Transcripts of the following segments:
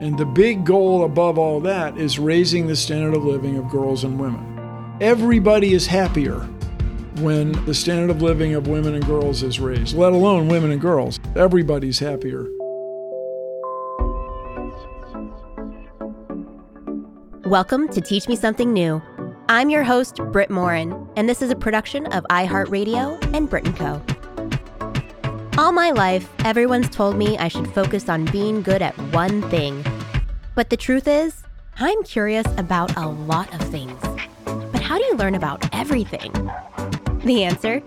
And the big goal above all that is raising the standard of living of girls and women. Everybody is happier when the standard of living of women and girls is raised, let alone women and girls. Everybody's happier. Welcome to Teach Me Something New. I'm your host, Brit Morin, and this is a production of iHeartRadio and Brit & Co. All my life, everyone's told me I should focus on being good at one thing. But the truth is, I'm curious about a lot of things. But how do you learn about everything? The answer?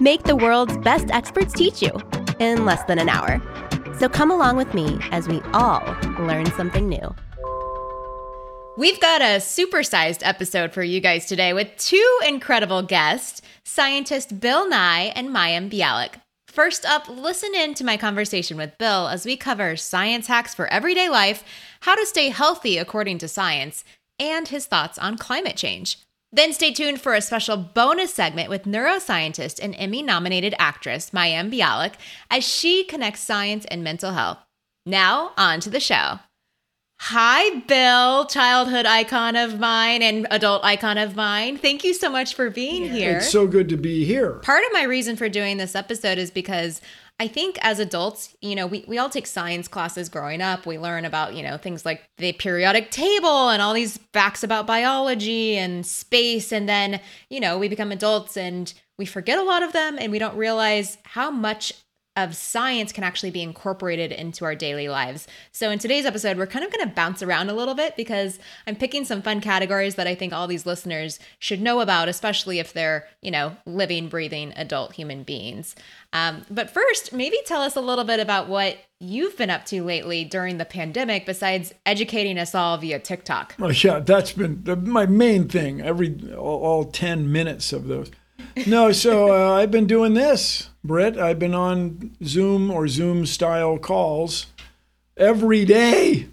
Make the world's best experts teach you in less than an hour. So come along with me as we all learn something new. We've got a supersized episode for you guys today with two incredible guests, scientist Bill Nye and Mayim Bialik. First up, listen in to my conversation with Bill as we cover science hacks for everyday life, how to stay healthy according to science, and his thoughts on climate change. Then stay tuned for a special bonus segment with neuroscientist and Emmy nominated actress Mayim Bialik as she connects science and mental health. Now, on to the show. Hi, Bill, childhood icon of mine and adult icon of mine. Thank you so much for being here. It's so good to be here. Part of my reason for doing this episode is because I think as adults, you know, we, we all take science classes growing up. We learn about, you know, things like the periodic table and all these facts about biology and space. And then, you know, we become adults and we forget a lot of them and we don't realize how much of science can actually be incorporated into our daily lives. So, in today's episode, we're kind of going to bounce around a little bit because I'm picking some fun categories that I think all these listeners should know about, especially if they're, you know, living, breathing adult human beings. Um, but first, maybe tell us a little bit about what you've been up to lately during the pandemic besides educating us all via TikTok. Well, yeah, that's been the, my main thing. Every all, all, 10 minutes of those. No, so uh, I've been doing this, Brit. I've been on Zoom or Zoom style calls every day,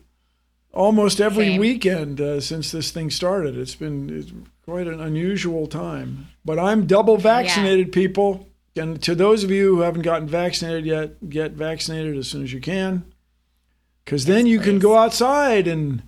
almost every Same. weekend uh, since this thing started. It's been it's quite an unusual time. But I'm double vaccinated, yeah. people. And to those of you who haven't gotten vaccinated yet, get vaccinated as soon as you can. Because then you can go outside and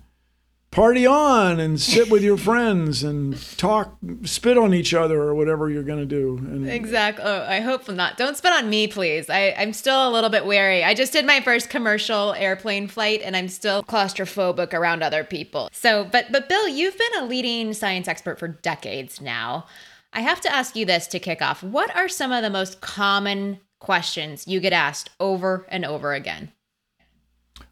party on and sit with your friends and talk, spit on each other or whatever you're going to do. And exactly. Oh, I hope not. Don't spit on me, please. I, I'm still a little bit wary. I just did my first commercial airplane flight and I'm still claustrophobic around other people. So, but, but Bill, you've been a leading science expert for decades now. I have to ask you this to kick off. What are some of the most common questions you get asked over and over again?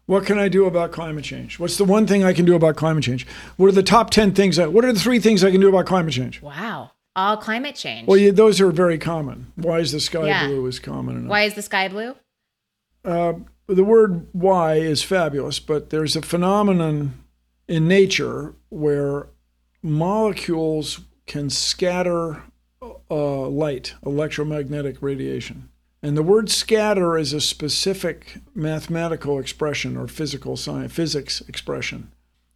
What can I do about climate change? What's the one thing I can do about climate change? What are the top 10 things? I, what are the three things I can do about climate change? Wow. All climate change. Well, yeah, those are very common. Why is the sky yeah. blue is common enough. Why is the sky blue? Uh, the word why is fabulous, but there's a phenomenon in nature where molecules can scatter uh, light, electromagnetic radiation. And the word scatter is a specific mathematical expression or physical science, physics expression.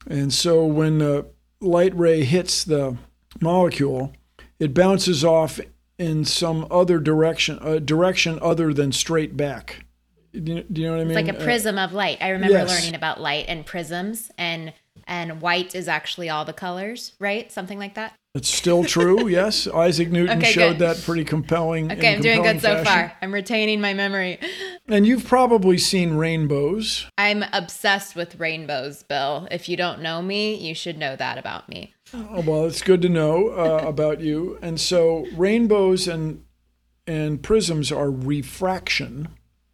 And so when the light ray hits the molecule, it bounces off in some other direction, a direction other than straight back. Do you, do you know what I mean? It's like a uh, prism uh, of light. I remember yes. learning about light and prisms, and and white is actually all the colors, right? Something like that. It's still true, yes. Isaac Newton okay, showed good. that pretty compelling. Okay, I'm doing good fashion. so far. I'm retaining my memory. And you've probably seen rainbows. I'm obsessed with rainbows, Bill. If you don't know me, you should know that about me. Oh, well, it's good to know uh, about you. And so, rainbows and and prisms are refraction,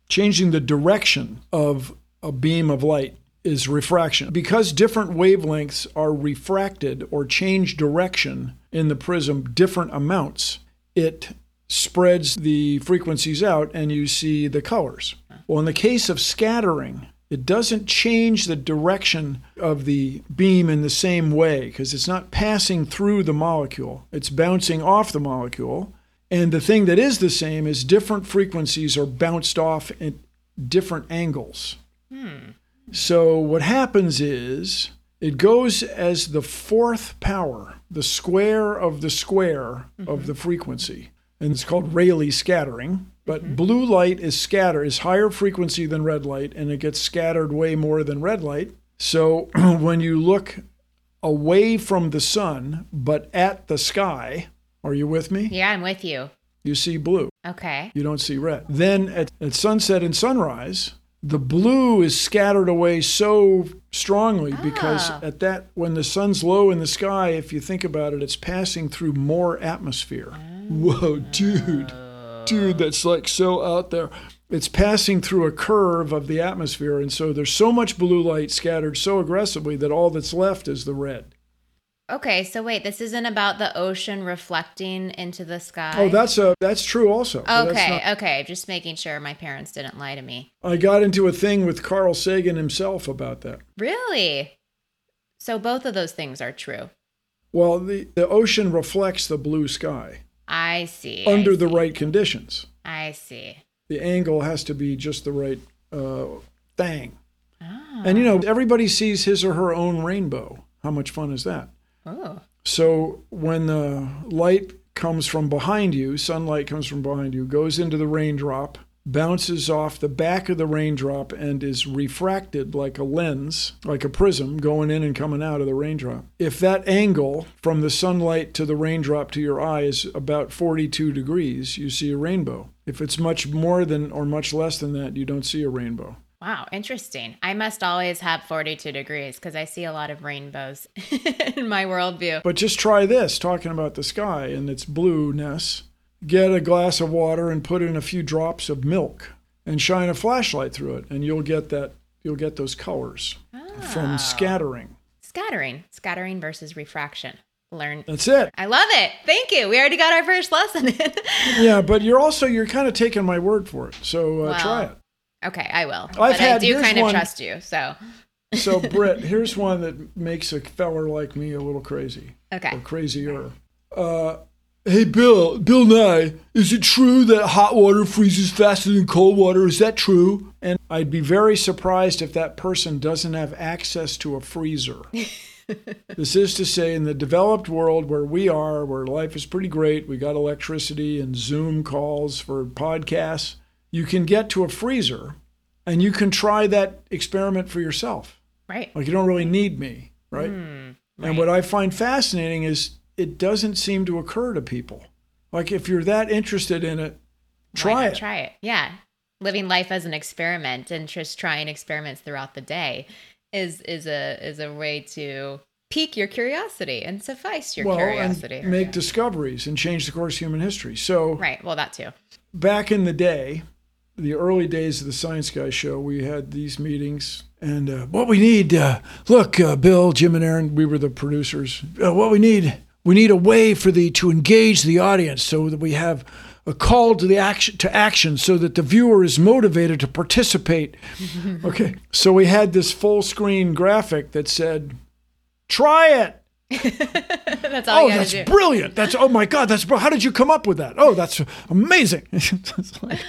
changing the direction of a beam of light is refraction. Because different wavelengths are refracted or change direction in the prism different amounts, it spreads the frequencies out and you see the colors. Well, in the case of scattering, it doesn't change the direction of the beam in the same way because it's not passing through the molecule, it's bouncing off the molecule. And the thing that is the same is different frequencies are bounced off at different angles. Hmm. So what happens is it goes as the fourth power, the square of the square mm-hmm. of the frequency. And it's called Rayleigh scattering. But mm-hmm. blue light is scatter is higher frequency than red light, and it gets scattered way more than red light. So when you look away from the sun, but at the sky, are you with me? Yeah, I'm with you. You see blue. Okay. You don't see red. Then at, at sunset and sunrise, the blue is scattered away so strongly because Ah. at that when the sun's low in the sky if you think about it it's passing through more atmosphere. Whoa dude. Dude that's like so out there. It's passing through a curve of the atmosphere and so there's so much blue light scattered so aggressively that all that's left is the red Okay, so wait, this isn't about the ocean reflecting into the sky. oh that's a that's true also Okay, not- okay. Just making sure my parents didn't lie to me. i got into a thing with carl sagan himself about that Really? So both of those things are true. well the, the ocean reflects the blue sky I see. I under the see. right conditions. I see. The angle has to be just the right uh, thing. Ah. And you know, everybody sees his or her own rainbow. How much fun is that? So when the light comes from behind you, sunlight comes from behind you, goes into the raindrop, bounces off the back of the raindrop, and is refracted like a lens, like a prism going in and coming out of the raindrop. If that angle from the sunlight to the raindrop to your eye is about 42 degrees, you see a rainbow. If it's much more than or much less than that, you don't see a rainbow. Wow, interesting. I must always have 42 degrees because I see a lot of rainbows in my worldview. But just try this talking about the sky and its blueness. Get a glass of water and put in a few drops of milk and shine a flashlight through it, and you'll get that. You'll get those colors from scattering. Scattering, scattering versus refraction. Learn. That's it. I love it. Thank you. We already got our first lesson in. Yeah, but you're also you're kind of taking my word for it. So uh, Well, try it. Okay, I will. I've but I do kind of trust you. So, So Brit, here's one that makes a feller like me a little crazy. okay. or crazier. Uh, hey, Bill, Bill Nye, is it true that hot water freezes faster than cold water? Is that true? And I'd be very surprised if that person doesn't have access to a freezer. this is to say, in the developed world where we are, where life is pretty great, we got electricity and Zoom calls for podcasts, you can get to a freezer and you can try that experiment for yourself. Right. Like, you don't really need me, right? Hmm, And what I find fascinating is it doesn't seem to occur to people. Like if you're that interested in it, try it. Try it. Yeah. Living life as an experiment and just trying experiments throughout the day is is a is a way to pique your curiosity and suffice your well, curiosity. and make discoveries and change the course of human history. So right. Well, that too. back in the day, the early days of the Science Guy show, we had these meetings. And uh, what we need, uh, look, uh, Bill, Jim, and Aaron, we were the producers. Uh, what we need, we need a way for the to engage the audience, so that we have a call to the action to action, so that the viewer is motivated to participate. okay, so we had this full screen graphic that said, "Try it." That's all Oh, that's do. brilliant! That's oh my god! That's how did you come up with that? Oh, that's amazing! Like-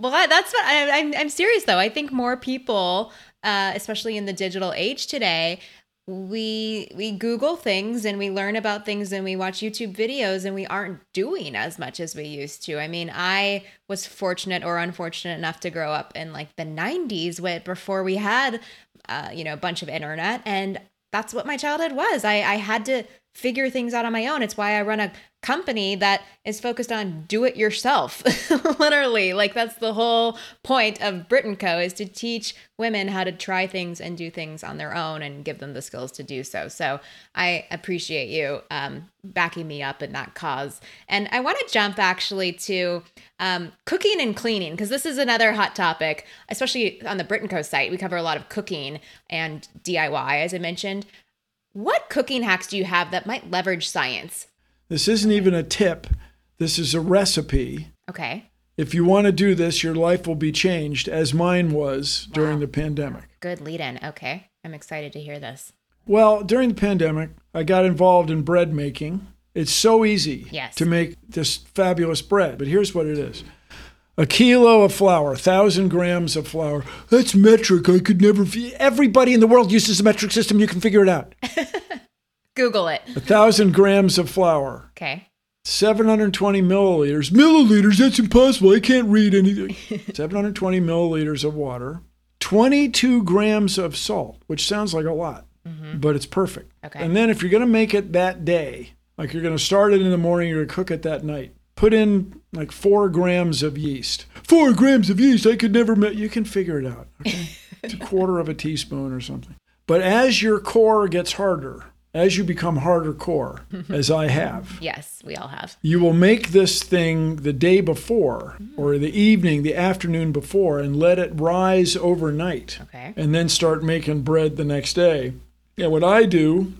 Well, that's what I, I'm. I'm serious though. I think more people, uh, especially in the digital age today, we we Google things and we learn about things and we watch YouTube videos and we aren't doing as much as we used to. I mean, I was fortunate or unfortunate enough to grow up in like the '90s, when before we had, uh, you know, a bunch of internet, and that's what my childhood was. I I had to figure things out on my own. It's why I run a company that is focused on do it yourself. Literally, like that's the whole point of Brit and Co is to teach women how to try things and do things on their own and give them the skills to do so. So I appreciate you um, backing me up in that cause. And I want to jump actually to um, cooking and cleaning because this is another hot topic, especially on the Brit and Co site. We cover a lot of cooking and DIY, as I mentioned. What cooking hacks do you have that might leverage science? This isn't even a tip. This is a recipe. Okay. If you want to do this, your life will be changed, as mine was during the pandemic. Good lead in. Okay. I'm excited to hear this. Well, during the pandemic, I got involved in bread making. It's so easy Yes. to make this fabulous bread, but here's what it is. A kilo of flour, 1,000 grams of flour. That's metric. I could never. Everybody in the world uses a metric system. You can figure it out. Google it. A 1,000 grams of flour. Okay. 720 milliliters. Milliliters, that's impossible. I can't read anything. 720 milliliters of water, 22 grams of salt, which sounds like a lot, mm-hmm. but it's perfect. Okay. And then if you're going to make it that day, like you're going to start it in the morning, you're going to cook it that night, put in like four grams of yeast. Four grams of yeast, I could never make. You can figure it out. Okay. it's a quarter of a teaspoon or something. But as your core gets harder, as you become harder core, as I have, Yes, we all have. you will make this thing the day before mm-hmm. or the evening, the afternoon before, and let it rise overnight. Okay. And then start making bread the next day. Yeah, what I do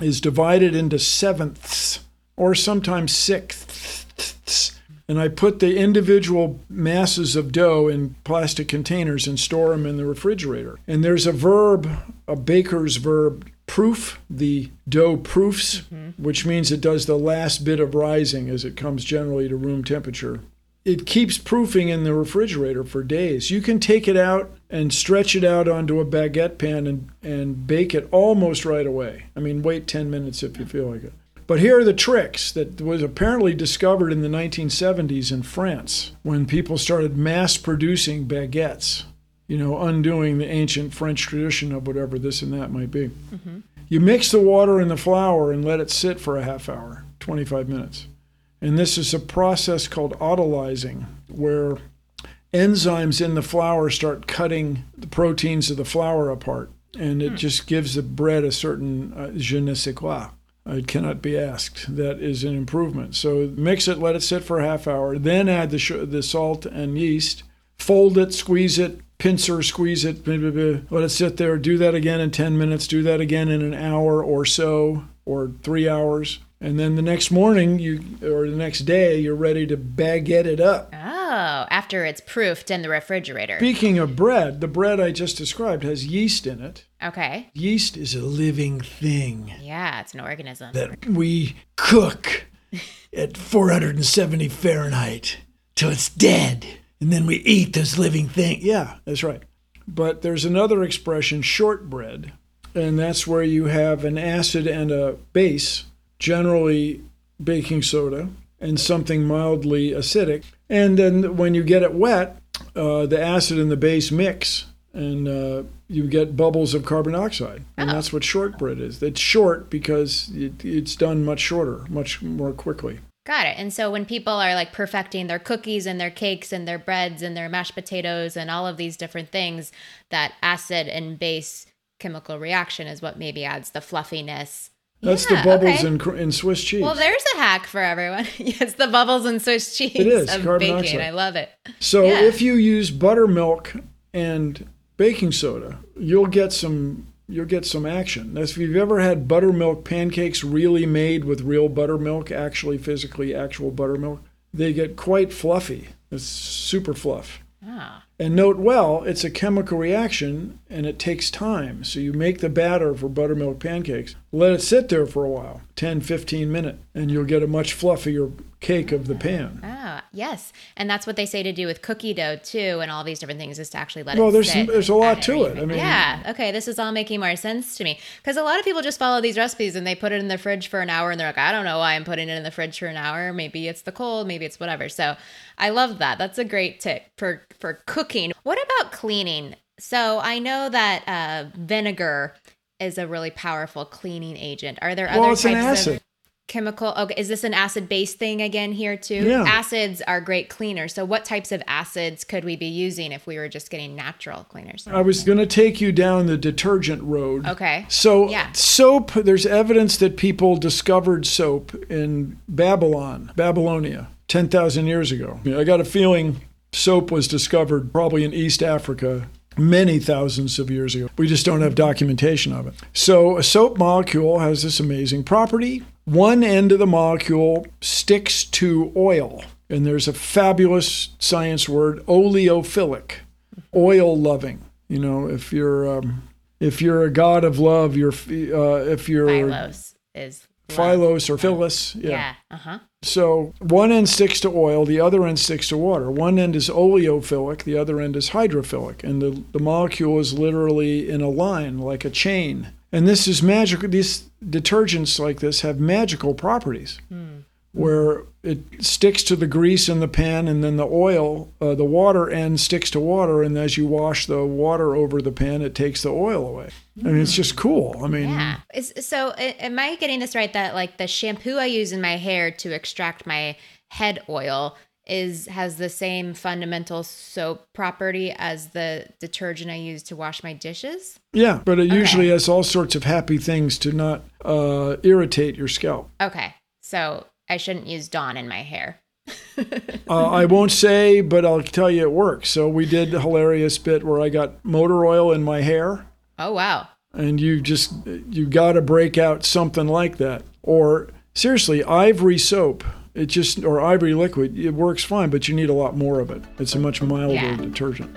is divide it into sevenths or sometimes sixths. And I put the individual masses of dough in plastic containers and store them in the refrigerator. And there's a verb, a baker's verb, proof. The dough proofs, mm-hmm. which means it does the last bit of rising as it comes generally to room temperature it keeps proofing in the refrigerator for days. You can take it out and stretch it out onto a baguette pan and, and bake it almost right away. I mean, wait 10 minutes if you feel like it. But here are the tricks that was apparently discovered in the 1970s in France when people started mass producing baguettes, you know, undoing the ancient French tradition of whatever this and that might be. Mm-hmm. You mix the water and the flour and let it sit for a half hour, 25 minutes. And this is a process called autolyzing, where enzymes in the flour start cutting the proteins of the flour apart. And it just gives the bread a certain uh, je ne sais quoi. It cannot be asked. That is an improvement. So mix it, let it sit for a half hour, then add the, sh- the salt and yeast, fold it, squeeze it, pincer, squeeze it, blah, blah, blah. let it sit there. Do that again in 10 minutes, do that again in an hour or so, or three hours. And then the next morning, you or the next day, you're ready to baguette it up. Oh, after it's proofed in the refrigerator. Speaking of bread, the bread I just described has yeast in it. Okay. Yeast is a living thing Yeah, it's an organism. that we cook at 470 Fahrenheit till it's dead. And then we eat this living thing. Yeah, that's right. But there's another expression, shortbread, and that's where you have an acid and a base, generally baking soda, and something mildly acidic. And then when you get it wet, uh, the acid and the base mix, and uh, you get bubbles of carbon dioxide. And that's what shortbread is. It's short because it, it's done much shorter, much more quickly. Got it. And so when people are like perfecting their cookies and their cakes and their breads and their mashed potatoes and all of these different things, that acid and base chemical reaction is what maybe adds the fluffiness. That's Yeah, the bubbles okay. in, in Swiss cheese. Well, there's a hack for everyone. yes, the bubbles in Swiss cheese It is, of carbon baking. dioxide. I love it. So Yeah. if you use buttermilk and baking soda, you'll get some you'll get some action. If you've ever had buttermilk pancakes really made with real buttermilk, actually physically actual buttermilk, they get quite fluffy. It's super fluff. Ah, And note well, it's a chemical reaction and it takes time. So you make the batter for buttermilk pancakes, let it sit there for a while, 10, 15 minutes, and you'll get a much fluffier cake of the pan. ah, yes. And that's what they say to do with cookie dough too, and all these different things is to actually let Well, it there's sit there's a lot to it. I mean, yeah. Okay, this is all making more sense to me because a lot of people just follow these recipes and they put it in the fridge for an hour and they're like, I don't know why I'm putting it in the fridge for an hour. Maybe it's the cold, maybe it's whatever. So I love that. That's a great tip for for cooking. What about cleaning? So I know that uh, vinegar is a really powerful cleaning agent. Are there Well, other it's an types acid. of chemical? Okay, is this an acid based thing again here too? Yeah. Acids are great cleaners. So what types of acids could we be using if we were just getting natural cleaners? I was going to take you down the detergent road. Okay. So, Yeah. soap, there's evidence that people discovered soap in Babylon, Babylonia, 10,000 years ago. I got a feeling soap was discovered probably in East Africa many thousands of years ago. We just don't have documentation of it. So, a soap molecule has this amazing property. One end of the molecule sticks to oil, and there's a fabulous science word, oleophilic, oil loving. You know, if you're um, if you're a god of love, you're uh, if you're is. Phylos or Phyllis, yeah. Yeah. Uh huh. So one end sticks to oil, the other end sticks to water. One end is oleophilic, the other end is hydrophilic, and the, the molecule is literally in a line, like a chain. And this is magical. These detergents like this have magical properties. Where it sticks to the grease in the pan and then the oil, uh, the water end sticks to water. And as you wash the water over the pan, it takes the oil away. I mean, it's just cool. I mean, Yeah. Is, so am I getting this right that like the shampoo I use in my hair to extract my head oil is has the same fundamental soap property as the detergent I use to wash my dishes? yeah, but it usually has all sorts of happy things to not uh, irritate your scalp. Okay. So I shouldn't use Dawn in my hair. Uh, I won't say, but I'll tell you it works. So we did a hilarious bit where I got motor oil in my hair. Oh wow. and you just you got to break out something like that or seriously ivory soap it just or ivory liquid it works fine but you need a lot more of it it's a much milder Yeah. detergent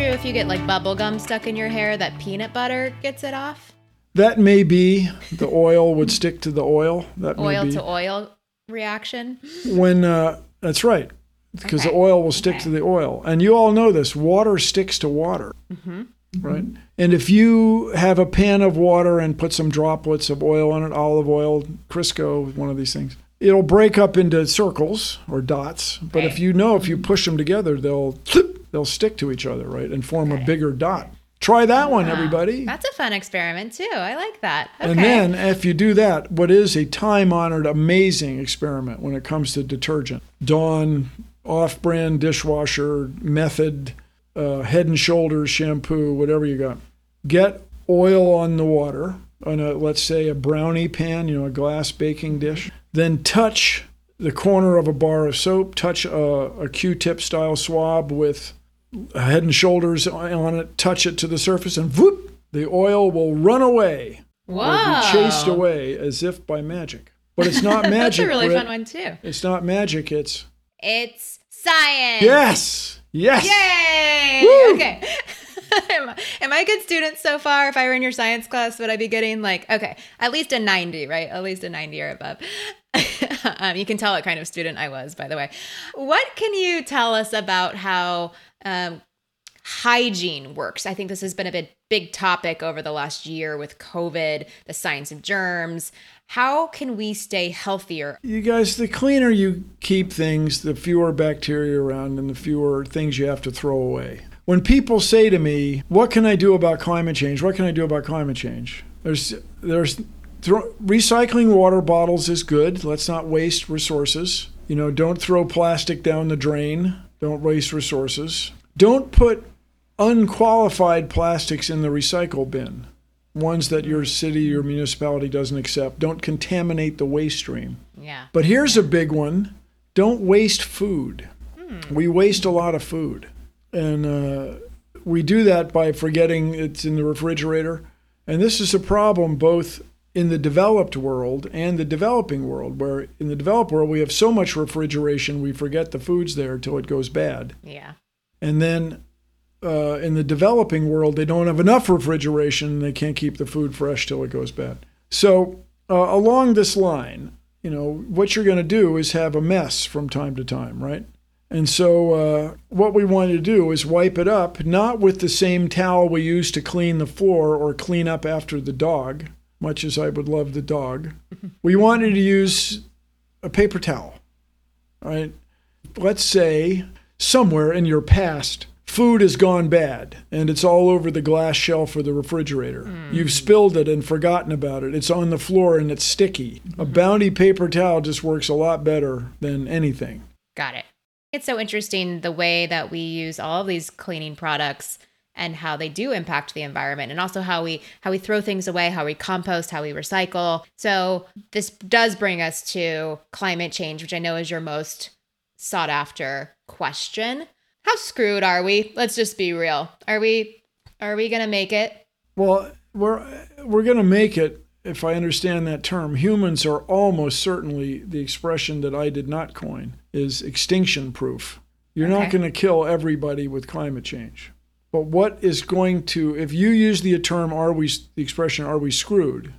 True if you get like bubble gum stuck in your hair that peanut butter gets it off? that may be. The oil would stick to the oil. That Oil may be. to oil reaction. when uh, that's right because the oil will stick Okay. to the oil. And you all know this water sticks to water. Mm-hmm. right? And if you have a pan of water and put some droplets of oil on it olive oil crisco one of these things it'll break up into circles or dots. But if you know if you push them together they'll they'll stick to each other right and form a bigger dot try that one Ah, everybody That's a fun experiment too. I like that. Okay. and then, if you do that, what is a time honored, amazing experiment when it comes to detergent? Dawn, off brand dishwasher, method, uh, head and shoulders shampoo, whatever you got. Get oil on the water, on a, let's say, a brownie pan, you know, a glass baking dish. Then touch the corner of a bar of soap, touch a, a Q tip style swab with head and shoulders on it, touch it to the surface, and whoop, the oil will run away or be chased away as if by magic. But it's not magic. That's a really Brit. fun one too. It's not magic. It's It's science. yes, yes. Yay! Woo! Okay. am, I- am I a good student so far? If I were in your science class, would I be getting like, okay, at least a 90, right? At least a 90 or above. um, you can tell what kind of student I was, by the way. What can you tell us about how um, hygiene works? I think this has been a big, big topic over the last year with COVID, the science of germs. How can we stay healthier? You guys, the cleaner you keep things, the fewer bacteria around and the fewer things you have to throw away. When people say to me, "What can I do about climate change? What can I do about climate change?" There's there's recycling water bottles is good. Let's not waste resources. You know, don't throw plastic down the drain. Don't waste resources. Don't put unqualified plastics in the recycle bin. Ones that your city, your municipality doesn't accept. Don't contaminate the waste stream. Yeah. But here's a big one don't waste food. We waste a lot of food. And uh, we do that by forgetting it's in the refrigerator. And this is a problem both in the developed world and the developing world, where in the developed world, we have so much refrigeration, we forget the food's there till it goes bad. Yeah. And then uh, in the developing world, they don't have enough refrigeration. They can't keep the food fresh till it goes bad. So uh, along this line, you know, what you're going to do is have a mess from time to time, right? And so uh, what we want to do is wipe it up, not with the same towel we use to clean the floor or clean up after the dog, much as I would love the dog. we wanted to use a paper towel, right? Let's say somewhere in your past, food has gone bad and it's all over the glass shelf or the refrigerator. Hmm. You've spilled it and forgotten about it. It's on the floor and it's sticky. A hmm. bounty paper towel just works a lot better than anything. Got it. It's so interesting the way that we use all of these cleaning products and how they do impact the environment and also how we how we throw things away, how we compost, how we recycle. So this does bring us to climate change, which I know is your most sought after question. How screwed are we? Let's just be real. Are we Are we going to make it? Well, we're we're going to make it if I understand that term. Humans are almost certainly the expression that I did not coin is extinction proof. You're not going to kill everybody with climate change. But what is going to if you use the term are we the expression are we screwed?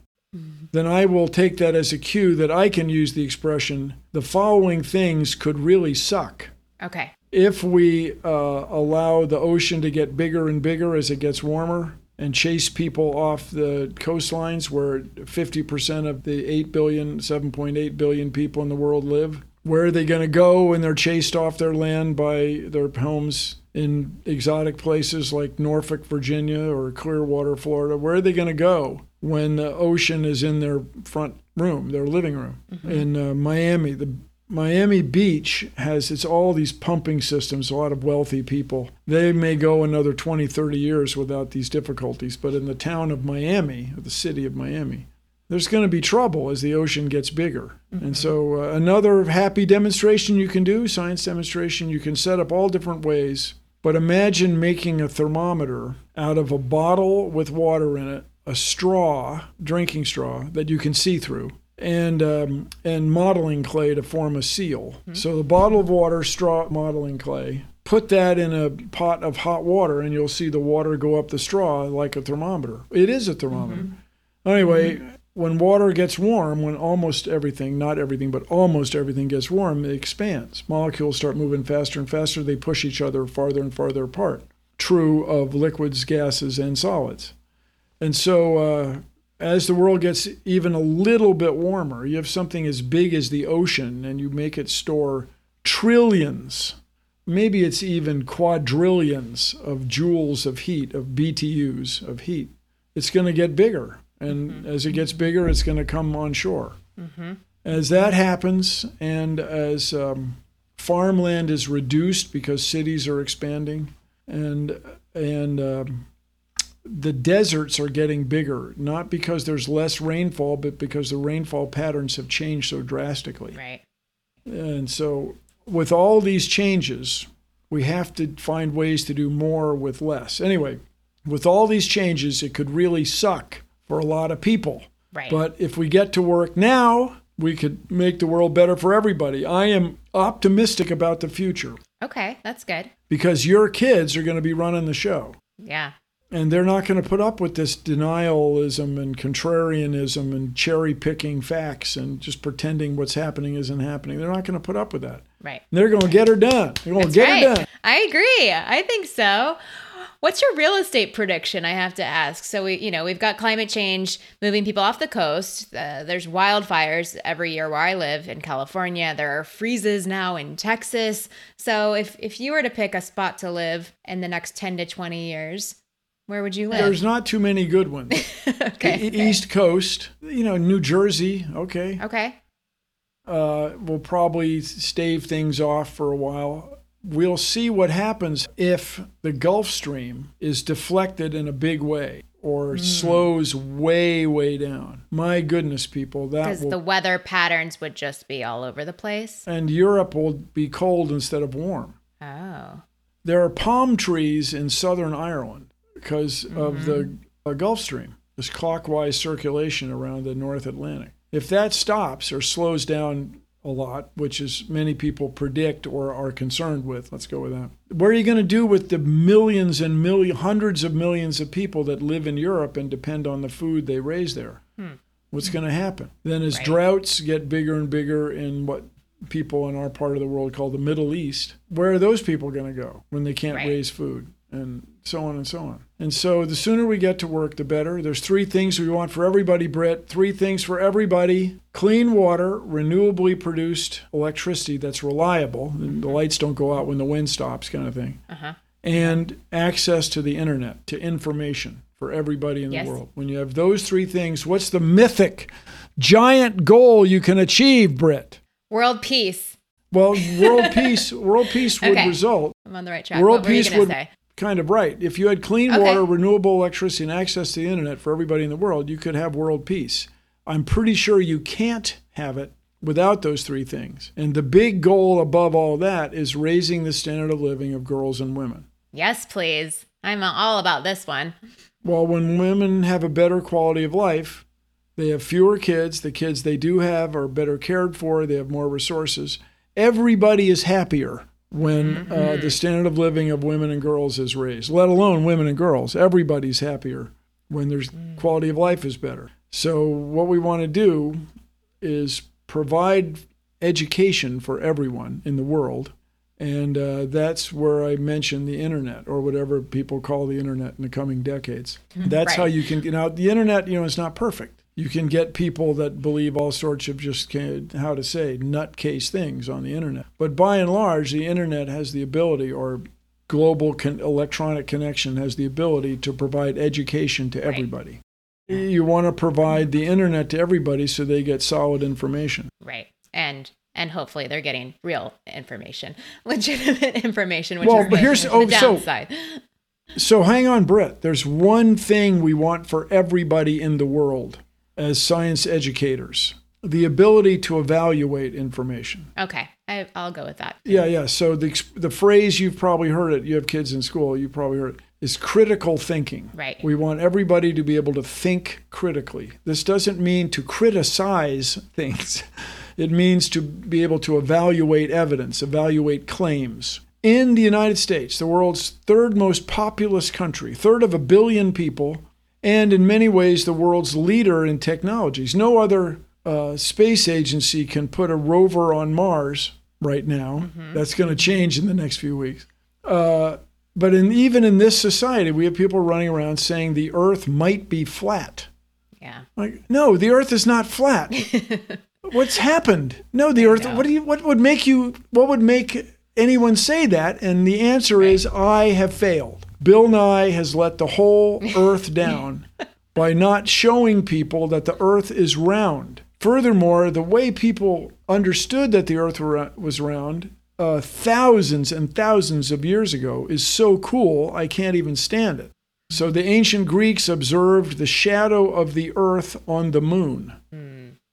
Then I will take that as a cue that I can use the expression the following things could really suck Okay. if we uh, allow the ocean to get bigger and bigger as it gets warmer and chase people off the coastlines where 50% of the 8 billion, 7.8 billion people in the world live, where are they going to go when they're chased off their land by their homes in exotic places like Norfolk, Virginia or Clearwater, Florida? Where are they going to go when the ocean is in their front room, their living room? In uh, Miami, the Miami Beach has it's all these pumping systems, a lot of wealthy people. They may go another 20, 30 years without these difficulties, but in the town of Miami, or the city of Miami, there's going to be trouble as the ocean gets bigger. And so uh, another happy demonstration you can do, science demonstration, you can set up all different ways. But imagine making a thermometer out of a bottle with water in it, a straw, drinking straw that you can see through, and um, and modeling clay to form a seal. Hmm. So the bottle of water, straw, modeling clay. Put that in a pot of hot water, and you'll see the water go up the straw like a thermometer. It is a thermometer. Mm-hmm. Anyway, mm-hmm. When water gets warm, when almost everything, not everything, but almost everything gets warm, it expands. Molecules start moving faster and faster. They push each other farther and farther apart. True of liquids, gases, and solids. And so, uh, as the world gets even a little bit warmer, you have something as big as the ocean, and you make it store trillions, maybe it's even quadrillions of joules of heat, of BTUs of heat. It's going to get bigger. And as it gets bigger, it's going to come on shore. As that happens, and as um, farmland is reduced because cities are expanding, and and um, the deserts are getting bigger, not because there's less rainfall, but because the rainfall patterns have changed so drastically. Right. And so, with all these changes, we have to find ways to do more with less. Anyway, with all these changes, it could really suck for a lot of people. Right. But if we get to work now, we could make the world better for everybody. I am optimistic about the future okay. That's good. because your kids are going to be running the show. Yeah. And they're not going to put up with this denialism and contrarianism and cherry picking facts and just pretending what's happening isn't happening. They're not going to put up with that. Right. They're going to get her done. They're going to get right. her done. I agree. I think so. What's your real estate prediction? I have to ask. So we, you know, we've got climate change moving people off the coast. Uh, there's wildfires every year where I live in California. There are freezes now in Texas. So if if you were to pick a spot to live in the next ten to twenty years, where would you live? There's not too many good ones. okay. E- East Coast, you know, New Jersey, okay. Okay. uh, we'll probably stave things off for a while. We'll see what happens if the Gulf Stream is deflected in a big way or slows way, way down. My goodness, people, that Because the weather patterns would just be all over the place. and Europe will be cold instead of warm. Oh. There are palm trees in southern Ireland because of the uh, Gulf Stream, this clockwise circulation around the North Atlantic. If that stops or slows down a lot, which is many people predict or are concerned with, let's go with that. What are you going to do with the millions and million, hundreds of millions of people that live in Europe and depend on the food they raise there? Hmm. What's going to happen? Then, as Right. droughts get bigger and bigger in what people in our part of the world call the Middle East, where are those people going to go when they can't Right. raise food? And so on and so on. And so the sooner we get to work, the better. There's three things we want for everybody, Brit. Three things for everybody clean water, renewably produced electricity that's reliable. and The lights don't go out when the wind stops, kind of thing. Uh-huh. And access to the internet, to information for everybody in Yes. the world. When you have those three things, what's the mythic, giant goal you can achieve, Brit? World peace. Well, world peace, world peace would Okay. result I'm on the right track. World what were you peace would say? Kind of right. If you had clean Okay. water, renewable electricity, and access to the internet for everybody in the world, you could have world peace. I'm pretty sure you can't have it without those three things. And the big goal above all that is raising the standard of living of girls and women. Yes, please. I'm all about this one. Well, when women have a better quality of life, they have fewer kids. The kids they do have are better cared for. They have more resources. Everybody is happier when uh, the standard of living of women and girls is raised, let alone women and girls. Everybody's happier when their quality of life is better. So, what we want to do is provide education for everyone in the world. And uh, that's where I mentioned the internet or whatever people call the internet in the coming decades. That's how you can, you know, the internet, you know, is not perfect. You can get people that believe all sorts of just, how to say, nutcase things on the internet. But by and large, the internet has the ability, or global con- electronic connection has the ability to provide education to everybody. You want to provide the internet to everybody so they get solid information. Right. And and hopefully they're getting real information, legitimate information, which Well, is but the, here's- the oh, so- downside. So hang on, Brit. There's one thing we want for everybody in the world as science educators the ability to evaluate information. okay, I, I'll go with that. Yeah, yeah. So the, the phrase you've probably heard it, you have kids in school, you probably heard it, is critical thinking. Right. We want everybody to be able to think critically. This doesn't mean to criticize things, it means to be able to evaluate evidence, evaluate claims. In the United States, the world's third most populous country, third of a billion people, and in many ways the world's leader in technologies. No other uh, space agency can put a rover on Mars right now. That's going to change in the next few weeks. Uh, but in, even in this society, we have people running around saying the Earth might be flat. Yeah. Like, no, the Earth is not flat. What's happened? No, the Earth. What do you? What would make you? What would make anyone say that? And the answer is, I have failed. Bill Nye has let the whole Earth down by not showing people that the Earth is round. Furthermore, the way people understood that the Earth was round uh, thousands and thousands of years ago is so cool, I can't even stand it. So the ancient Greeks observed the shadow of the Earth on the moon.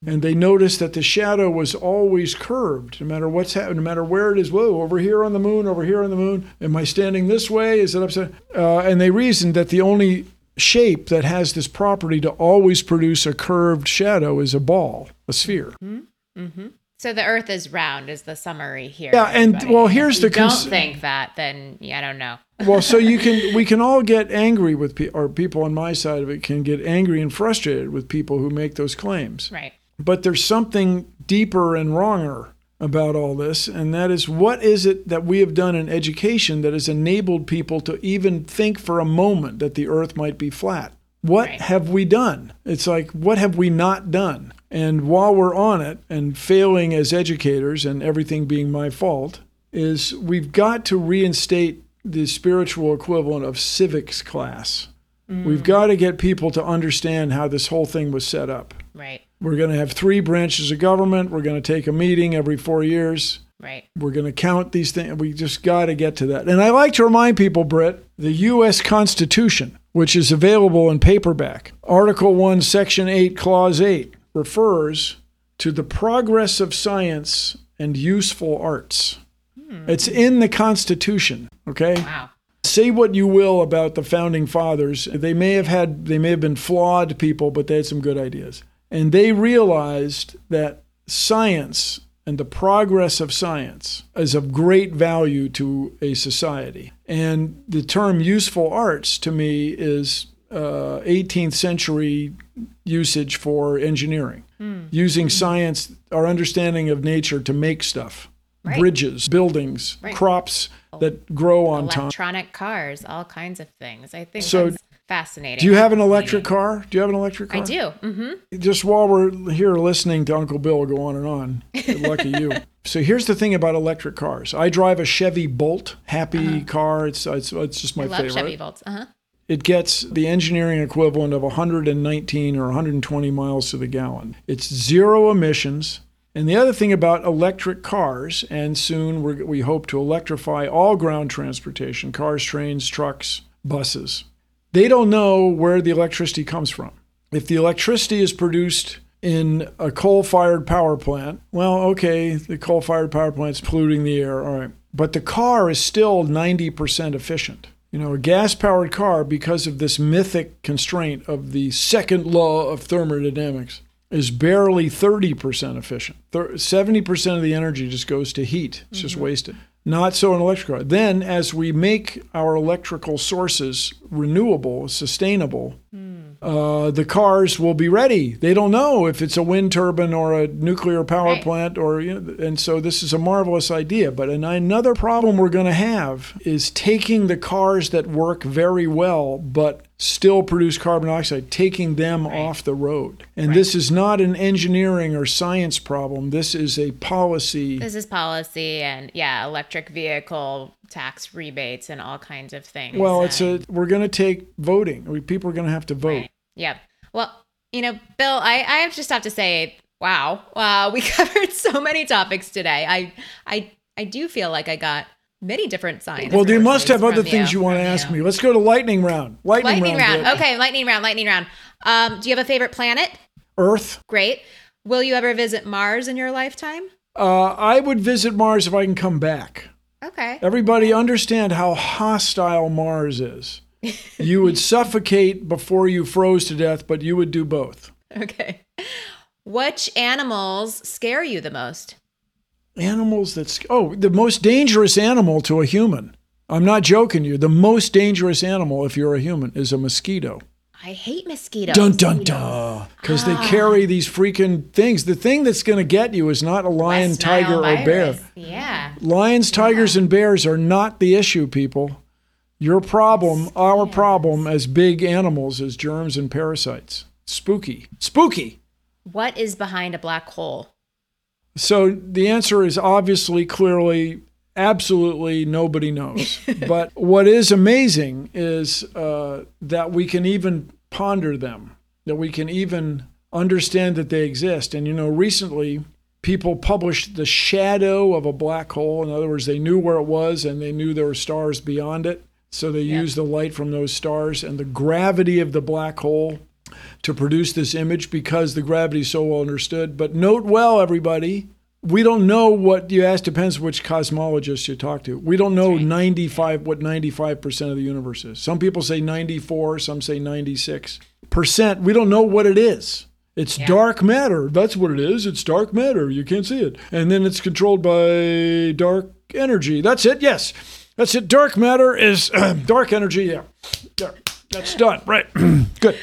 And they noticed that the shadow was always curved, no matter what's happening, no matter where it is. Whoa, over here on the moon, over here on the moon. Am I standing this way? Is it upside? Uh, and they reasoned that the only shape that has this property to always produce a curved shadow is a ball, a sphere. hmm mm-hmm So the Earth is round is the summary here. Yeah, and, everybody. well, If here's you the cons- don't think that, then yeah, I don't know. well, so you can we can all get angry with people, or people on my side of it can get angry and frustrated with people who make those claims. Right. But there's something deeper and wronger about all this, and that is what is it that we have done in education that has enabled people to even think for a moment that the earth might be flat? What Right. have we done? It's like, what have we not done? And while we're on it and failing as educators and everything being my fault, is we've got to reinstate the spiritual equivalent of civics class. Mm. We've got to get people to understand how this whole thing was set up. Right. We're going to have three branches of government. We're going to take a meeting every four years. Right. We're going to count these things. We just got to get to that. And I like to remind people, Brit, the U.S. Constitution, which is available in paperback, Article 1, Section 8, Clause 8, refers to the progress of science and useful arts. Hmm. It's in the Constitution, okay? Wow. say what you will about the founding fathers they may have had they may have been flawed people but they had some good ideas and they realized that science and the progress of science is of great value to a society and the term useful arts to me is uh, 18th century usage for engineering using science our understanding of nature to make stuff Right. bridges buildings Right. crops that grow on time Electronic cars, all kinds of things. I think So, that's fascinating. Do you have an electric car? Do you have an electric car? I do. Mm-hmm. Just while we're here listening to Uncle Bill go on and on, lucky you. So here's the thing about electric cars. I drive a Chevy Bolt, happy car. It's, it's it's just my Uh-huh. I love favorite. Chevy Volts. Uh huh. It gets the engineering equivalent of 119 or 120 miles to the gallon. It's zero emissions. And the other thing about electric cars, and soon we're, we hope to electrify all ground transportation cars, trains, trucks, buses. They don't know where the electricity comes from. If the electricity is produced in a coal fired power plant, well, okay, the coal fired power plant's polluting the air, all right. But the car is still 90% efficient. You know, a gas powered car, because of this mythic constraint of the second law of thermodynamics, is barely 30% efficient. 70% of the energy just goes to heat, it's just mm-hmm. wasted. Not so an electric car. Then, as we make our electrical sources renewable, sustainable, uh, the cars will be ready. They don't know if it's a wind turbine or a nuclear power Right. plant, or you know, and so this is a marvelous idea. But an, another problem we're going to have is taking the cars that work very well but still produce carbon dioxide, taking them off the road. And this is not an engineering or science problem. This is a policy. This is policy and yeah, electric vehicle tax rebates and all kinds of things. Well, it's a we're going to take voting. We- People are going to have to vote. Right. Yep. Well, you know, Bill, I, I just have to say, wow, wow, we covered so many topics today. I I I do feel like I got many different signs. Well, you must have other things you want to from ask me. Let's go to lightning round. Lightning, Lightning round. Brit. Okay, lightning round, lightning round. Um, do you have a favorite planet? Earth. Great. Will you ever visit Mars in your lifetime? Uh, I would visit Mars if I can come back. Okay. Everybody understand how hostile Mars is. You would suffocate before you froze to death, but you would do both. Okay. Which animals scare you the most? Animals that's oh, the most dangerous animal to a human. I'm not joking you. The most dangerous animal if you're a human is a mosquito. I hate mosquitoes. Dun dun dun. Because they ah. carry these freaking things. The thing that's going to get you is not a lion, West tiger, Nile or bear. Yeah. Lions, tigers, and bears are not the issue, people. Your problem, our problem as big animals is germs and parasites. Spooky. Spooky. What is behind a black hole? So the answer is obviously, clearly, absolutely nobody knows. but what is amazing is uh, that we can even ponder them, that we can even understand that they exist. And you know, recently people published the shadow of a black hole. In other words, they knew where it was and they knew there were stars beyond it. So they used the light from those stars and the gravity of the black hole to produce this image because the gravity is so well understood. But note well, everybody, we don't know what you ask. Depends which cosmologist you talk to. We don't know 95 what 95 percent of the universe is. Some people say 94, some say 96 percent. We don't know what it is. It's dark matter. That's what it is. It's dark matter. You can't see it. And then it's controlled by dark energy. That's it. Yes. That's it. Dark matter is dark energy. Yeah. There. That's done. Right. Good.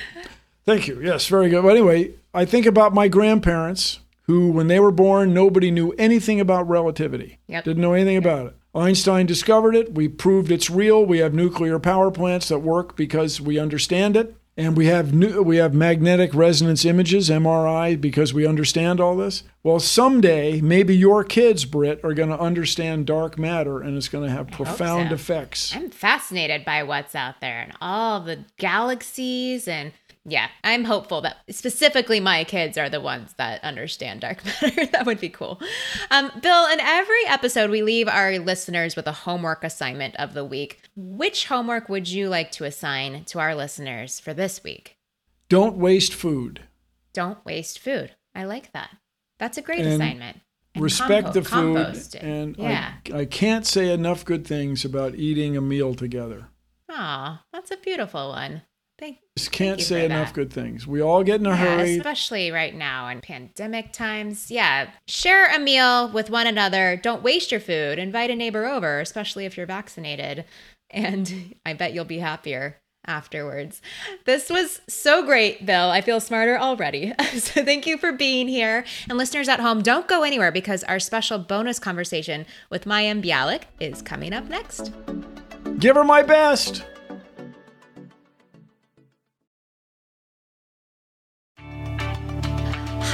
Thank you. Yes, very good. Well, anyway, I think about my grandparents who, when they were born, nobody knew anything about relativity. Yep. Didn't know anything about it. Einstein discovered it. We proved it's real. We have nuclear power plants that work because we understand it. And we have new, we have magnetic resonance images, MRI, because we understand all this. Well, someday, maybe your kids, Brit, are going to understand dark matter, and it's going to have profound so. effects. I'm fascinated by what's out there and all the galaxies and yeah, I'm hopeful that specifically my kids are the ones that understand dark matter. that would be cool. Um, Bill, in every episode, we leave our listeners with a homework assignment of the week. Which homework would you like to assign to our listeners for this week? Don't waste food. Don't waste food. I like that. That's a great And assignment. And respect compo- the food and yeah. I, I can't say enough good things about eating a meal together Aw, that's a beautiful one. Thank just can't say enough that. good things we all get in a Yeah, hurry especially right now in pandemic times. Yeah, share a meal with one another. Don't waste your food. Invite a neighbor over, especially if you're vaccinated. And I bet you'll be happier afterwards. This was so great, Bill. I feel smarter already. so thank you for being here. And listeners at home, don't go anywhere because our special bonus conversation with Mayim Bialik is coming up next. give her my best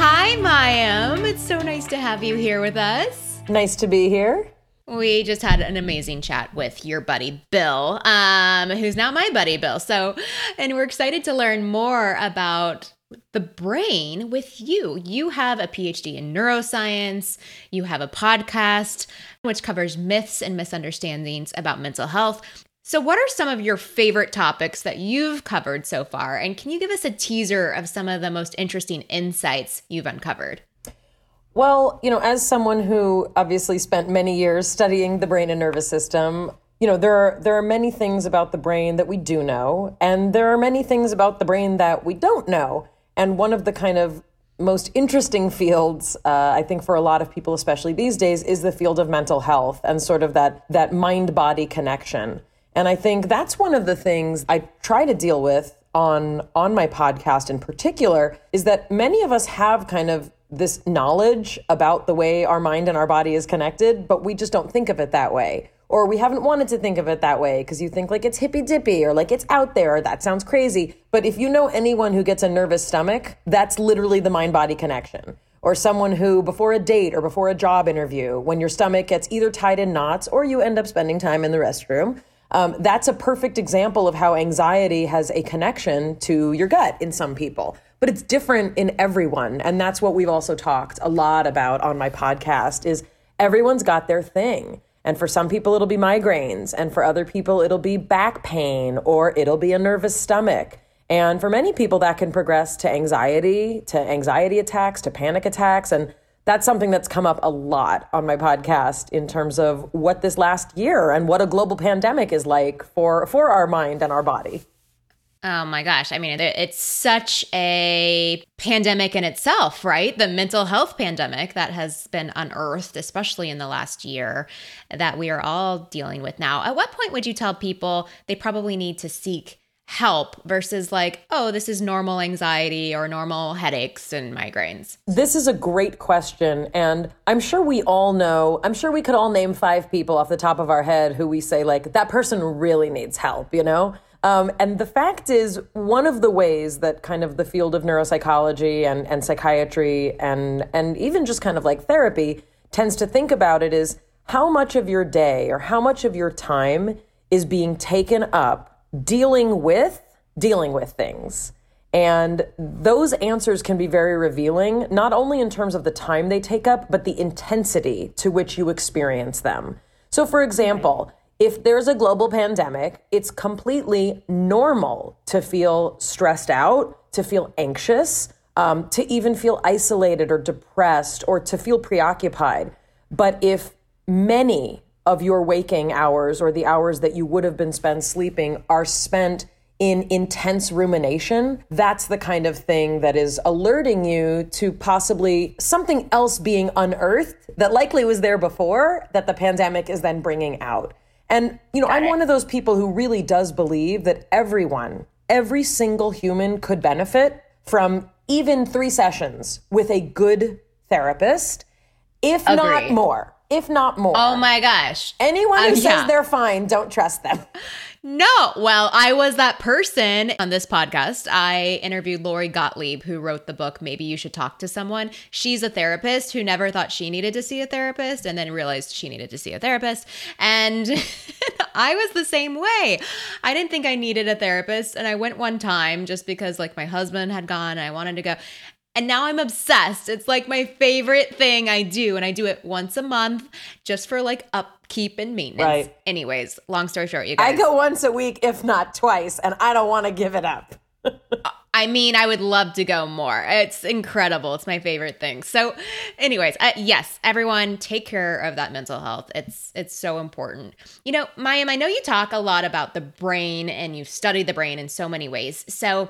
Hi, Mayim. It's so nice to have you here with us. Nice to be here. We just had an amazing chat with your buddy Bill, um, who's now my buddy Bill. So, and we're excited to learn more about the brain with you. You have a PhD in neuroscience, you have a podcast which covers myths and misunderstandings about mental health. So, what are some of your favorite topics that you've covered so far? And can you give us a teaser of some of the most interesting insights you've uncovered? Well, you know, as someone who obviously spent many years studying the brain and nervous system, you know, there are there are many things about the brain that we do know, and there are many things about the brain that we don't know. And one of the kind of most interesting fields, uh, I think, for a lot of people, especially these days, is the field of mental health and sort of that that mind body connection. And I think that's one of the things I try to deal with on on my podcast in particular is that many of us have kind of this knowledge about the way our mind and our body is connected, but we just don't think of it that way or we haven't wanted to think of it that way because you think like it's hippy dippy or like it's out there or that sounds crazy. But if you know anyone who gets a nervous stomach, that's literally the mind body connection. Or someone who, before a date or before a job interview, when your stomach gets either tied in knots or you end up spending time in the restroom, um, that's a perfect example of how anxiety has a connection to your gut in some people. But it's different in everyone. And that's what we've also talked a lot about on my podcast is everyone's got their thing. And for some people, it'll be migraines. And for other people, it'll be back pain or it'll be a nervous stomach. And for many people, that can progress to anxiety, to anxiety attacks, to panic attacks. And that's something that's come up a lot on my podcast in terms of what this last year and what a global pandemic is like for, for our mind and our body. Oh my gosh. I mean, it's such a pandemic in itself, right? The mental health pandemic that has been unearthed, especially in the last year, that we are all dealing with now. At what point would you tell people they probably need to seek help versus like, oh, this is normal anxiety or normal headaches and migraines? This is a great question. And I'm sure we all know, I'm sure we could all name five people off the top of our head who we say, like, that person really needs help, you know? Um, and the fact is, one of the ways that kind of the field of neuropsychology and, and psychiatry and, and even just kind of like therapy tends to think about it is how much of your day or how much of your time is being taken up dealing with dealing with things. And those answers can be very revealing, not only in terms of the time they take up, but the intensity to which you experience them. So, for example, if there's a global pandemic, it's completely normal to feel stressed out, to feel anxious, um, to even feel isolated or depressed or to feel preoccupied. But if many of your waking hours or the hours that you would have been spent sleeping are spent in intense rumination, that's the kind of thing that is alerting you to possibly something else being unearthed that likely was there before that the pandemic is then bringing out. And, you know, Got I'm it. one of those people who really does believe that everyone, every single human could benefit from even three sessions with a good therapist, if not more. If not more. Oh my gosh. Anyone who uh, says yeah. they're fine, don't trust them. No. Well, I was that person on this podcast. I interviewed Lori Gottlieb, who wrote the book, Maybe You Should Talk to Someone. She's a therapist who never thought she needed to see a therapist and then realized she needed to see a therapist. And I was the same way. I didn't think I needed a therapist. And I went one time just because, like, my husband had gone and I wanted to go. And now I'm obsessed. It's like my favorite thing I do. And I do it once a month just for like upkeep and maintenance. Right. Anyways, long story short, you guys. I go once a week, if not twice, and I don't want to give it up. I mean, I would love to go more. It's incredible. It's my favorite thing. So, anyways, uh, yes, everyone take care of that mental health. It's it's so important. You know, Mayim, I know you talk a lot about the brain and you study the brain in so many ways. So,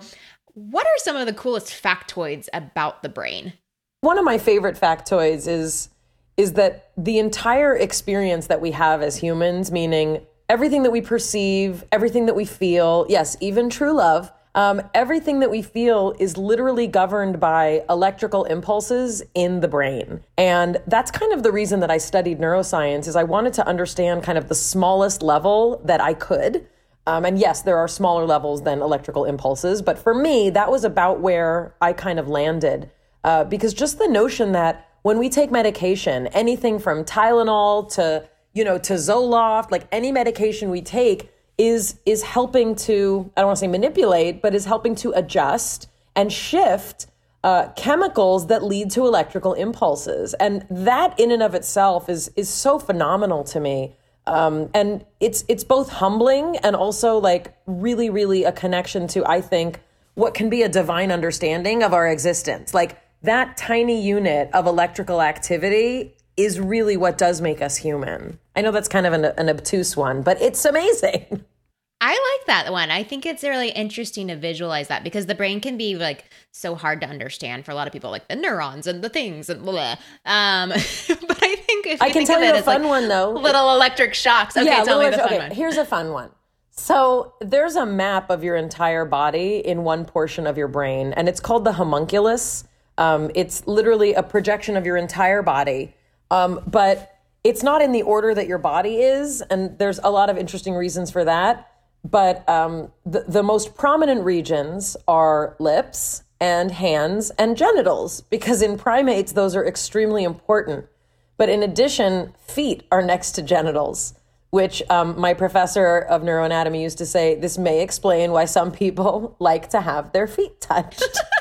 what are some of the coolest factoids about the brain? One of my favorite factoids is is that the entire experience that we have as humans, meaning everything that we perceive, everything that we feel, yes, even true love, um, everything that we feel is literally governed by electrical impulses in the brain. And that's kind of the reason that I studied neuroscience is I wanted to understand kind of the smallest level that I could um, and yes, there are smaller levels than electrical impulses, but for me, that was about where I kind of landed. Uh, because just the notion that when we take medication, anything from Tylenol to, you know, to Zoloft, like any medication we take is is helping to, I don't want to say manipulate, but is helping to adjust and shift uh, chemicals that lead to electrical impulses. And that in and of itself is is so phenomenal to me. Um, and it's it's both humbling and also like really really a connection to I think what can be a divine understanding of our existence. Like that tiny unit of electrical activity is really what does make us human. I know that's kind of an, an obtuse one, but it's amazing. I like that one. I think it's really interesting to visualize that because the brain can be like so hard to understand for a lot of people, like the neurons and the things and blah. Um, but I think if you I can tell you it a fun like one though. little electric shocks. Okay, tell me the fun okay, one. Here's a fun one. So there's a map of your entire body in one portion of your brain, and it's called the homunculus. Um, it's literally a projection of your entire body, um, but it's not in the order that your body is, and there's a lot of interesting reasons for that. But um, the, the most prominent regions are lips and hands and genitals, because in primates, those are extremely important. But in addition, feet are next to genitals, which um, my professor of neuroanatomy used to say this may explain why some people like to have their feet touched.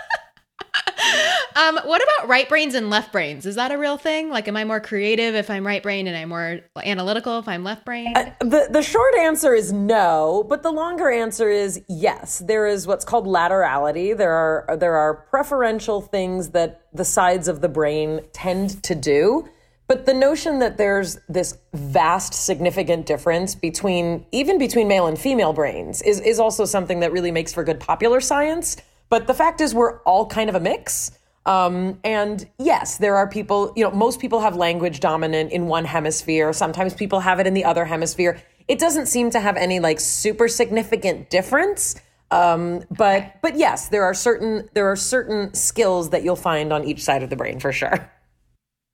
Um, what about right brains and left brains? Is that a real thing? Like, am I more creative if I'm right brain and I'm more analytical if I'm left brain? the, the short answer is no, but the longer answer is yes. There is what's called laterality. There are there are preferential things that the sides of the brain tend to do. But the notion that there's this vast, significant difference between even between male and female brains is, is also something that really makes for good popular science. But the fact is, we're all kind of a mix. Um, and yes, there are people, you know, most people have language dominant in one hemisphere. Sometimes people have it in the other hemisphere. It doesn't seem to have any like super significant difference. Um, but but yes, there are certain there are certain skills that you'll find on each side of the brain for sure.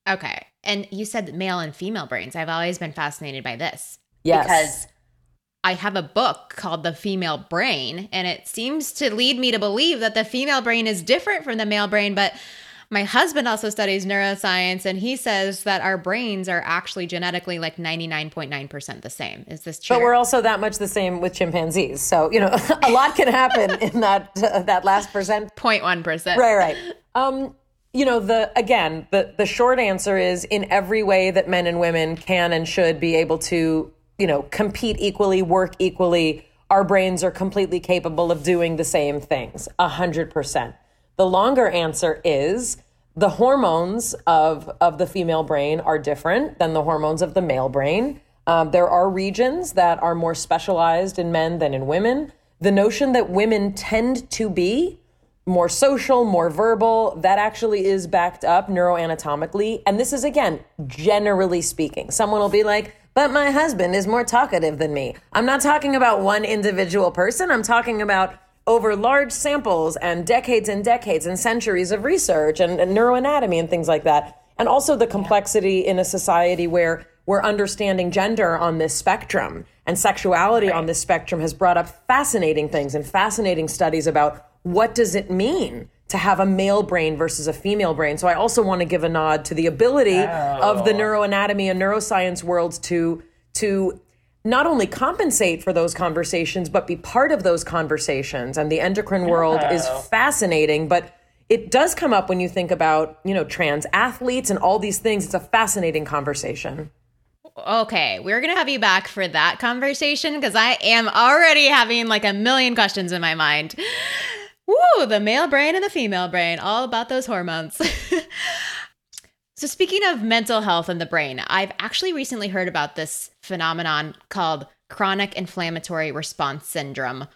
Okay. And you said male and female brains. I've always been fascinated by this. Yes. Because I have a book called The Female Brain, and it seems to lead me to believe that the female brain is different from the male brain. But my husband also studies neuroscience, and he says that our brains are actually genetically like 99.9% the same. Is this true? But we're also that much the same with chimpanzees. So, you know, a lot can happen in that uh, that last percent 0.1%. Right, right. Um, you know, the again, the the short answer is in every way that men and women can and should be able to, you know, compete equally, work equally, our brains are completely capable of doing the same things. A hundred percent. The longer answer is the hormones of of the female brain are different than the hormones of the male brain. Um, there are regions that are more specialized in men than in women. The notion that women tend to be more social, more verbal. That actually is backed up neuroanatomically. And this is, again, generally speaking. Someone will be like, but my husband is more talkative than me. I'm not talking about one individual person. I'm talking about over large samples and decades and decades and centuries of research and, and neuroanatomy and things like that. And also the complexity in a society where we're understanding gender on this spectrum and sexuality on this spectrum has brought up fascinating things and fascinating studies about what does it mean to have a male brain versus a female brain. So I also want to give a nod to the ability of the oh. neuroanatomy and neuroscience worlds to to not only compensate for those conversations but be part of those conversations and the endocrine world is fascinating but it does come up when you think about, you know, trans athletes and all these things. It's a fascinating conversation. Okay, we're gonna have you back for that conversation because I am already having like a million questions in my mind. Woo, the male brain and the female brain, all about those hormones. so, speaking of mental health and the brain, I've actually recently heard about this phenomenon called chronic inflammatory response syndrome,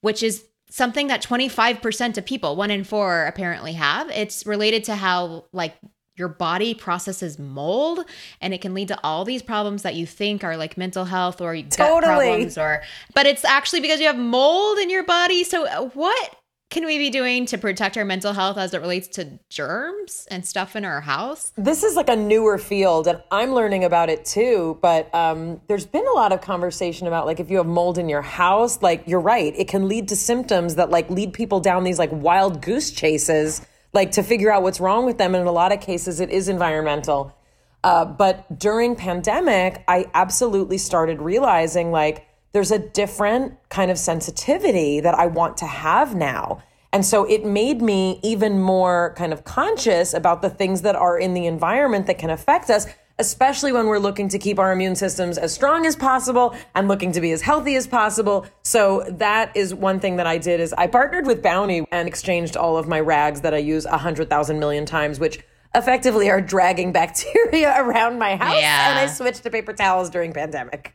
which is something that 25% of people, one in four, apparently have. It's related to how, like, your body processes mold and it can lead to all these problems that you think are like mental health or gut Totally. problems or but it's actually because you have mold in your body so uh, what can we be doing to protect our mental health as it relates to germs and stuff in our house This is like a newer field, and I'm learning about it too. But um, there's been a lot of conversation about like if you have mold in your house, like you're right, it can lead to symptoms that like lead people down these like wild goose chases, like to figure out what's wrong with them. And in a lot of cases, it is environmental. Uh, but during pandemic, I absolutely started realizing like there's a different kind of sensitivity that I want to have now. And so it made me even more kind of conscious about the things that are in the environment that can affect us, especially when we're looking to keep our immune systems as strong as possible and looking to be as healthy as possible. So that is one thing that I did is I partnered with Bounty and exchanged all of my rags that I use a hundred thousand million times, which effectively are dragging bacteria around my house. Yeah. And I switched to paper towels during pandemic.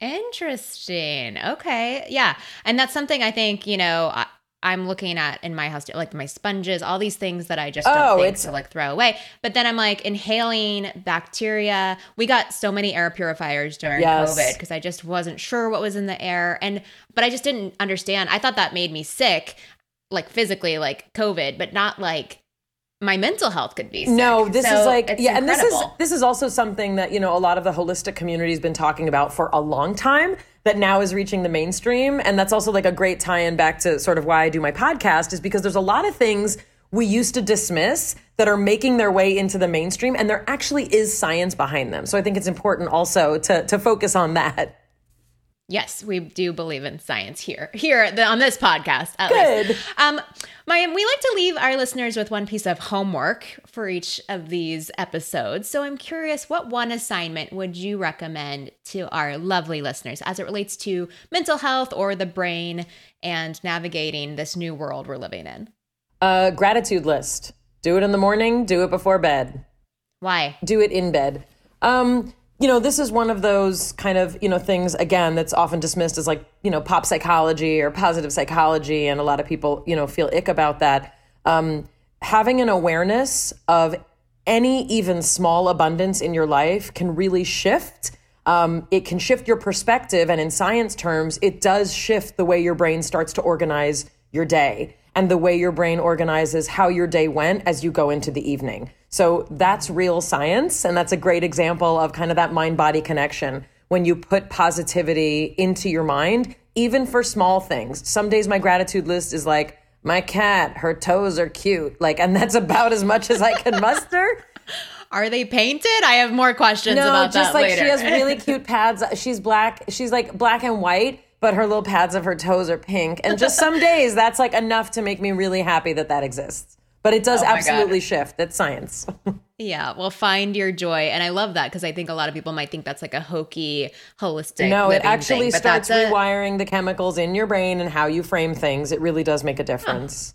Interesting. Okay. Yeah. And that's something I think, you know, I, I'm looking at in my house, like my sponges, all these things that I just don't Oh, think to like throw away. But then I'm like inhaling bacteria. We got so many air purifiers during Yes. COVID because I just wasn't sure what was in the air. And, but I just didn't understand. I thought that made me sick, like physically, like COVID, but not like my mental health could be sick. No, this So is like yeah, and this is this is also something that you know a lot of the holistic community has been talking about for a long time that now is reaching the mainstream, and that's also like a great tie-in back to sort of why I do my podcast is because there's a lot of things we used to dismiss that are making their way into the mainstream, and there actually is science behind them. So I think it's important also to to focus on that. Yes, we do believe in science here, here the, on this podcast. At Good. Least. Um, Maya, we like to leave our listeners with one piece of homework for each of these episodes. So I'm curious, what one assignment would you recommend to our lovely listeners as it relates to mental health or the brain and navigating this new world we're living in? A gratitude list. Do it in the morning. Do it before bed. Why? do it in bed. Um, you know, this is one of those kind of, you know, things again that's often dismissed as like, you know, pop psychology or positive psychology and a lot of people, you know, feel ick about that. Um, having an awareness of any even small abundance in your life can really shift. Um, it can shift your perspective, and in science terms, it does shift the way your brain starts to organize your day and the way your brain organizes how your day went as you go into the evening. So that's real science, and that's a great example of kind of that mind body connection when you put positivity into your mind, even for small things. Some days my gratitude list is like, my cat, her toes are cute. Like, and that's about as much as I can muster. Are they painted? I have more questions No, about just that like later. she has really cute pads. She's black. She's like black and white, but her little pads of her toes are pink. And just some days, that's like enough to make me really happy that that exists. But it does Oh my God. absolutely shift. It's science. Yeah, well, find your joy, and I love that because I think a lot of people might think that's like a hokey, holistic. no, it actually thing, starts that's a- rewiring the chemicals in your brain and how you frame things. It really does make a difference.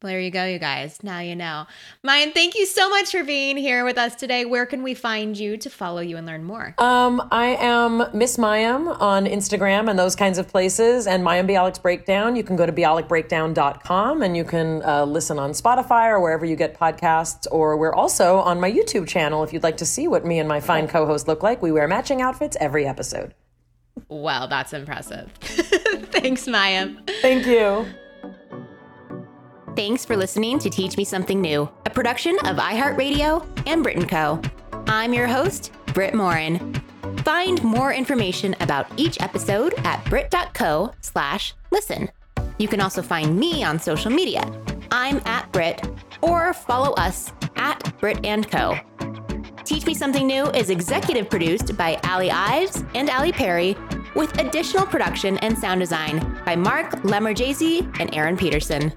There you go, you guys. Now you know. Mayim, thank you so much for being here with us today. Where can we find you to follow you and learn more? Um, I am Miss Mayim on Instagram and those kinds of places, and Mayim Bialik's Breakdown. You can go to bialikbreakdown.com and you can uh, listen on Spotify or wherever you get podcasts. Or we're also on my YouTube channel if you'd like to see what me and my fine co host look like. We wear matching outfits every episode. Well, that's impressive. Thanks, Mayim. Thank you. Thanks for listening to Teach Me Something New, a production of iHeartRadio and Brit and Co. I'm your host, Brit Morin. Find more information about each episode at brit.co slash listen. You can also find me on social media. I'm at Brit, or follow us at Brit and Co. Teach Me Something New is executive produced by Ali Ives and Ali Perry, with additional production and sound design by Mark Lemmerjazy and Aaron Peterson.